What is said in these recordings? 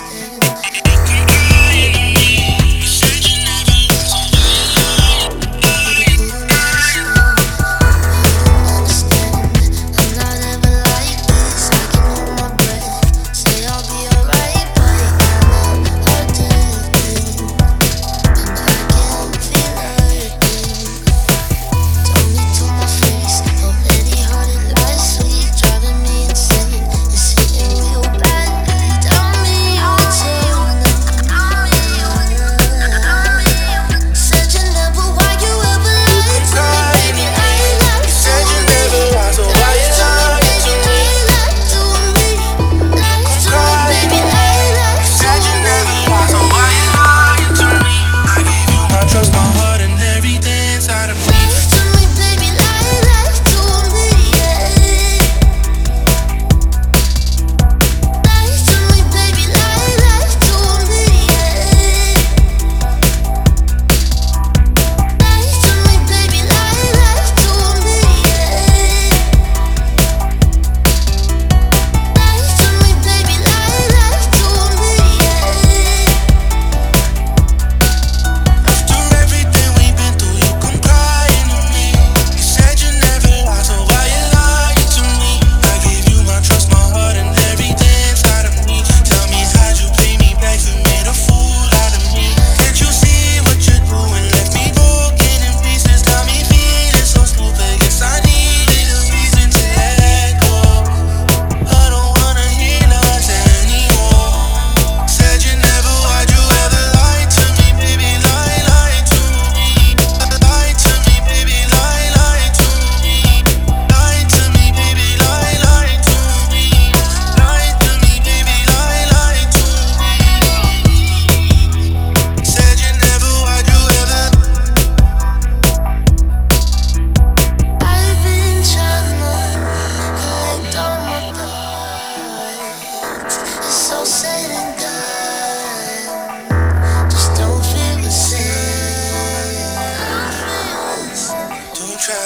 wasted.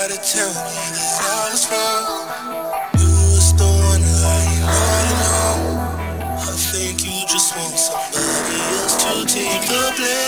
to tell me I was wrong. You the one. I think you just want somebody else to take the blame.